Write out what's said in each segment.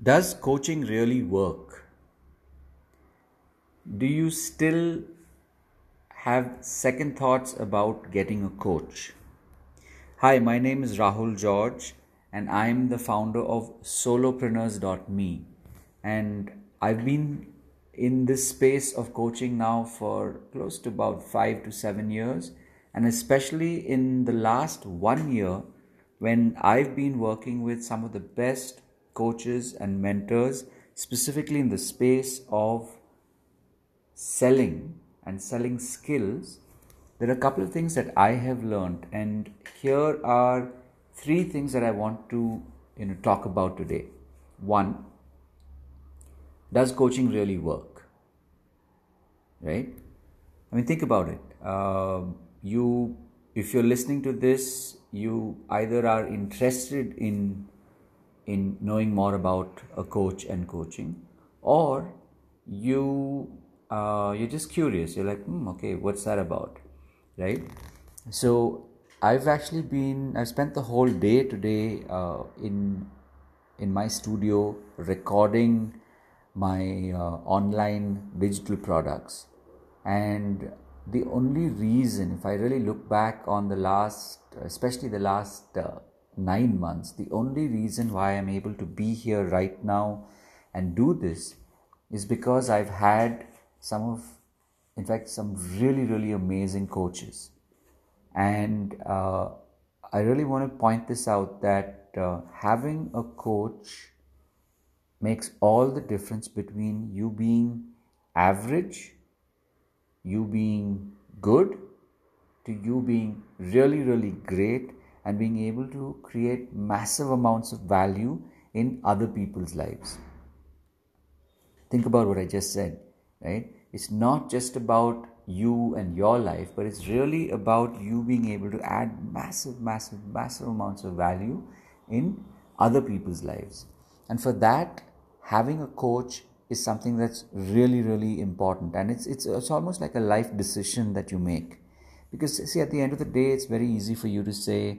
Does coaching really work? Do you still have second thoughts about getting a coach? Hi, my name is Rahul George, and I'm the founder of solopreneurs.me. And I've been in this space of coaching now for close to about five to seven years, and especially in the last one year when I've been working with some of the best coaches and mentors, specifically in the space of selling and selling skills, there are a couple of things that I have learned, and here are three things that I want to you know talk about today. One, does coaching really work? Right? I mean, think about it. Uh, you, if you're listening to this, you either are interested in in knowing more about a coach and coaching, or you uh, you're just curious. You're like, hmm, okay, what's that about, right? So I've actually been I've spent the whole day today uh, in in my studio recording my uh, online digital products and the only reason if i really look back on the last especially the last uh, 9 months. The only reason why i'm able to be here right now and do this is because i've had some of in fact some really really amazing coaches. And uh, i really want to point this out that uh, having a coach makes all the difference between you being average you being good to you being really really great and being able to create massive amounts of value in other people's lives. Think about what i just said right? It's not just about you and your life but it's really about you being able to add massive massive massive amounts of value in other people's lives. And for that having a coach is something that's really really important. And it's it's it's almost like a life decision that you make because see at the end of the day it's very easy for you to say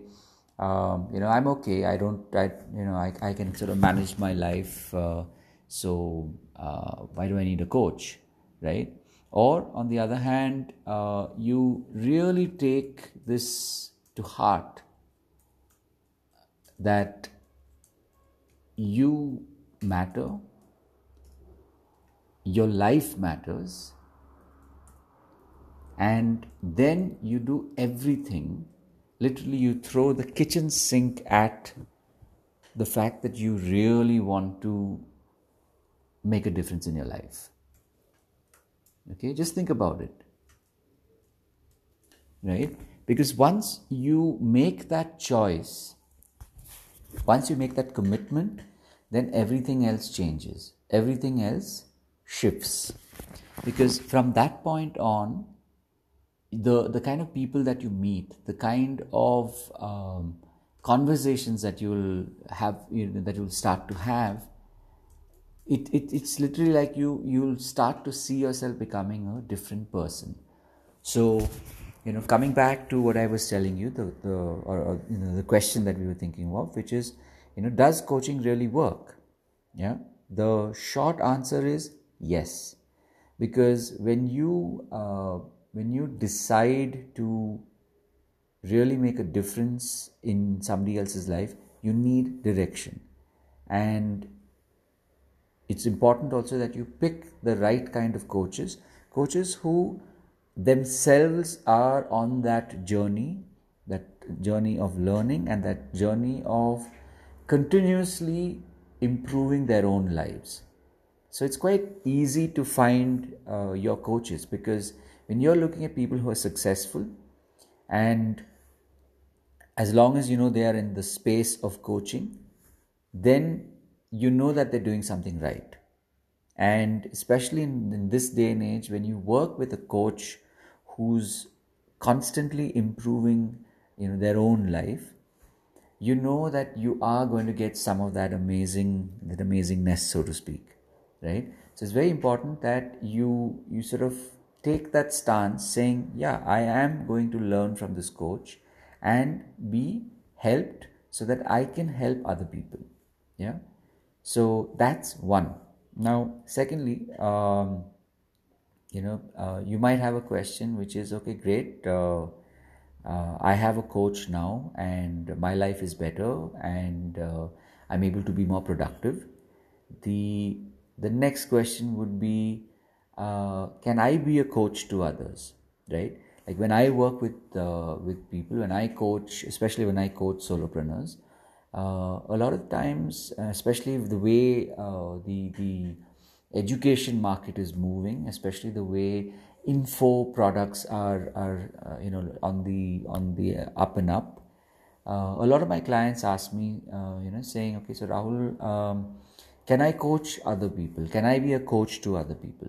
um, you know i'm okay. I don't i you know i, I can sort of manage my life uh, so uh, why do i need a coach right? Or on the other hand uh, you really take this to heart that you matter your life matters and then you do everything. Literally you throw the kitchen sink at the fact that you really want to make a difference in your life. Okay just think about it. Right? Because once you make that choice once you make that commitment then everything else changes. Everything else shifts. Because from that point on the the kind of people that you meet the kind of um, conversations that you'll have you know, that you'll start to have it, it it's literally like you you'll start to see yourself becoming a different person. So you know coming back to what i was telling you the the or, or you know the question that we were thinking of which is you know does coaching really work? Yeah. The short answer is yes. Because when you uh, when you decide to really make a difference in somebody else's life you need direction. And it's important also that you pick the right kind of coaches coaches who themselves are on that journey that journey of learning and that journey of continuously improving their own lives. So it's quite easy to find uh, your coaches because when you're looking at people who are successful and as long as you know they are in the space of coaching, then you know that they're doing something right. And especially in, in this day and age, when you work with a coach who's constantly improving you know their own life you know that you are going to get some of that amazing that amazingness so to speak right so it's very important that you you sort of take that stance saying yeah i am going to learn from this coach and be helped so that i can help other people. Yeah? So that's one. Now secondly um, you know uh, you might have a question which is okay great uh, uh, i have a coach now and my life is better and uh, i'm able to be more productive. The the next question would be uh, can i be a coach to others right like when i work with uh, with people when i coach especially when i coach solopreneurs a lot of times especially the way the the education market is moving, especially the way info products are are uh, you know on the on the up and up. Uh, a lot of my clients ask me, uh, you know, saying, okay, so Rahul, um, can I coach other people? Can I be a coach to other people?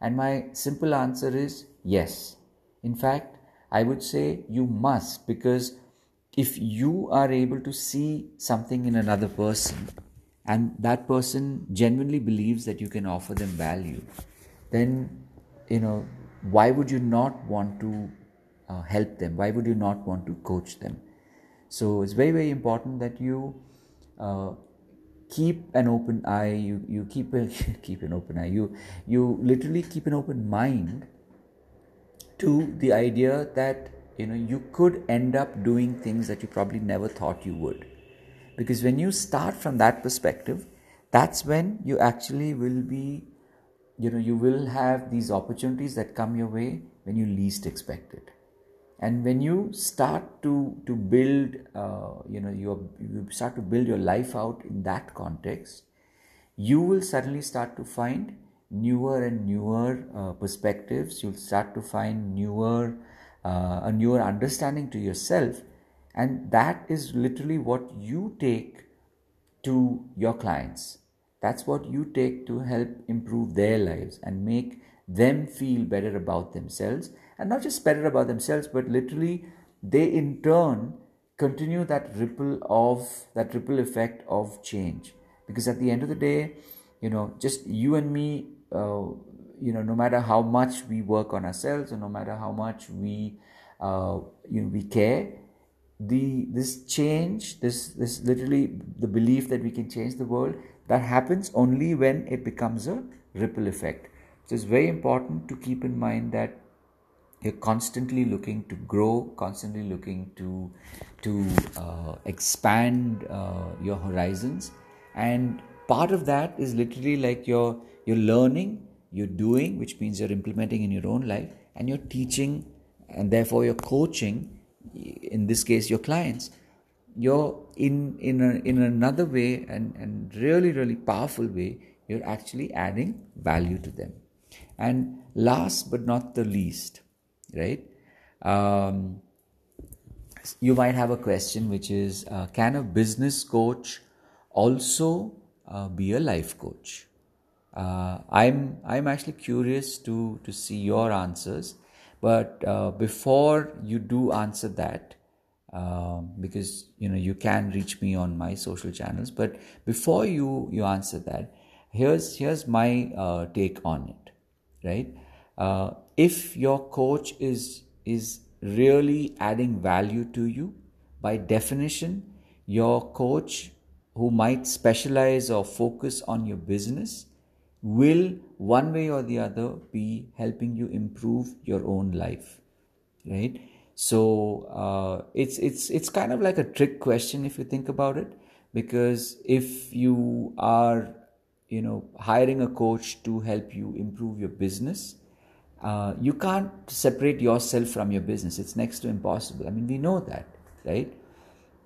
And my simple answer is yes. In fact, I would say you must because if you are able to see something in another person and that person genuinely believes that you can offer them value, then you know why would you not want to uh, help them? Why would you not want to coach them? So it's very very important that you uh, keep an open eye. You you keep a, keep an open eye. You you literally keep an open mind to the idea that you know you could end up doing things that you probably never thought you would because when you start from that perspective that's when you actually will be you know you will have these opportunities that come your way when you least expect it and when you start to to build uh, you know you you start to build your life out in that context you will suddenly start to find newer and newer uh, perspectives you'll start to find newer uh, a newer understanding to yourself and that is literally what you take to your clients. That's what you take to help improve their lives and make them feel better about themselves. And not just better about themselves, but literally they in turn continue that ripple of that ripple effect of change. Because at the end of the day, you know, just you and me, uh, you know, no matter how much we work on ourselves or no matter how much we, uh, you know, we care, the this change this this literally the belief that we can change the world that happens only when it becomes a ripple effect so it's very important to keep in mind that you're constantly looking to grow constantly looking to to uh, expand uh, your horizons. And part of that is literally like you're you're learning you're doing which means you're implementing in your own life and you're teaching and therefore you're coaching in this case your clients. You're in in a, in another way and and really really powerful way you're actually adding value to them. And last but not the least right? Um, you might have a question which is uh, can a business coach also uh, be a life coach? Uh, i'm i'm actually curious to to see your answers but uh, before you do answer that uh, because you know you can reach me on my social channels but before you you answer that here's here's my uh, take on it right uh, if your coach is is really adding value to you by definition your coach who might specialize or focus on your business will one way or the other be helping you improve your own life right? So uh, it's it's it's kind of like a trick question if you think about it because if you are you know hiring a coach to help you improve your business uh, you can't separate yourself from your business. It's next to impossible. I mean we know that right?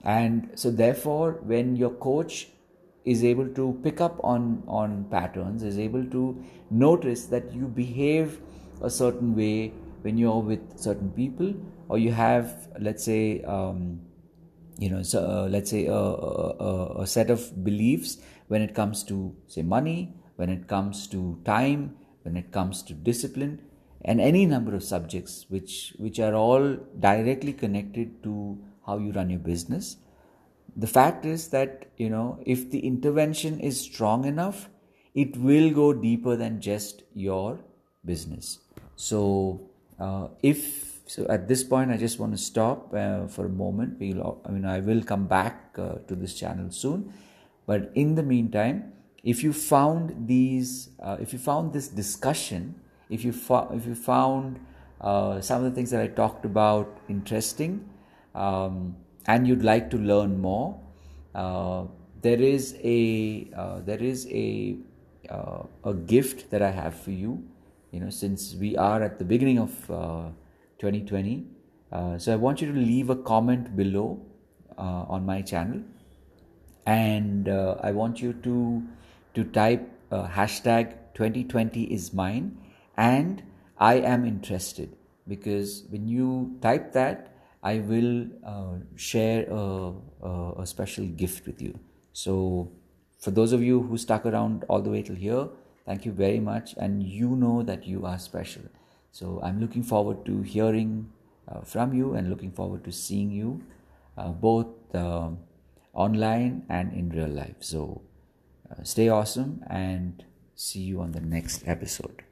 And so therefore when your coach is able to pick up on on patterns is able to notice that you behave a certain way when you're with certain people or you have let's say um, you know so, uh, let's say a, a, a set of beliefs when it comes to say money when it comes to time when it comes to discipline and any number of subjects which which are all directly connected to how you run your business. The fact is that you know if the intervention is strong enough it will go deeper than just your business. So uh, if so at this point i just want to stop uh, for a moment. We'll i mean i will come back uh, to this channel soon. But in the meantime, if you found these, uh, if you found this discussion, if you fo- if you found uh, some of the things that I talked about interesting, um, and you'd like to learn more, uh, there is a uh, there is a uh, a gift that I have for you. You know, since we are at the beginning of 2020, so I want you to leave a comment below on my channel and uh, I want you to to type uh, hashtag 2020 is mine and I am interested because when you type that I will uh, share a, a, a, special gift with you. So for those of you who stuck around all the way till here, thank you very much and you know that you are special. So I'm looking forward to hearing uh, from you and looking forward to seeing you uh, both um, online and in real life. So uh, stay awesome and see you on the next episode.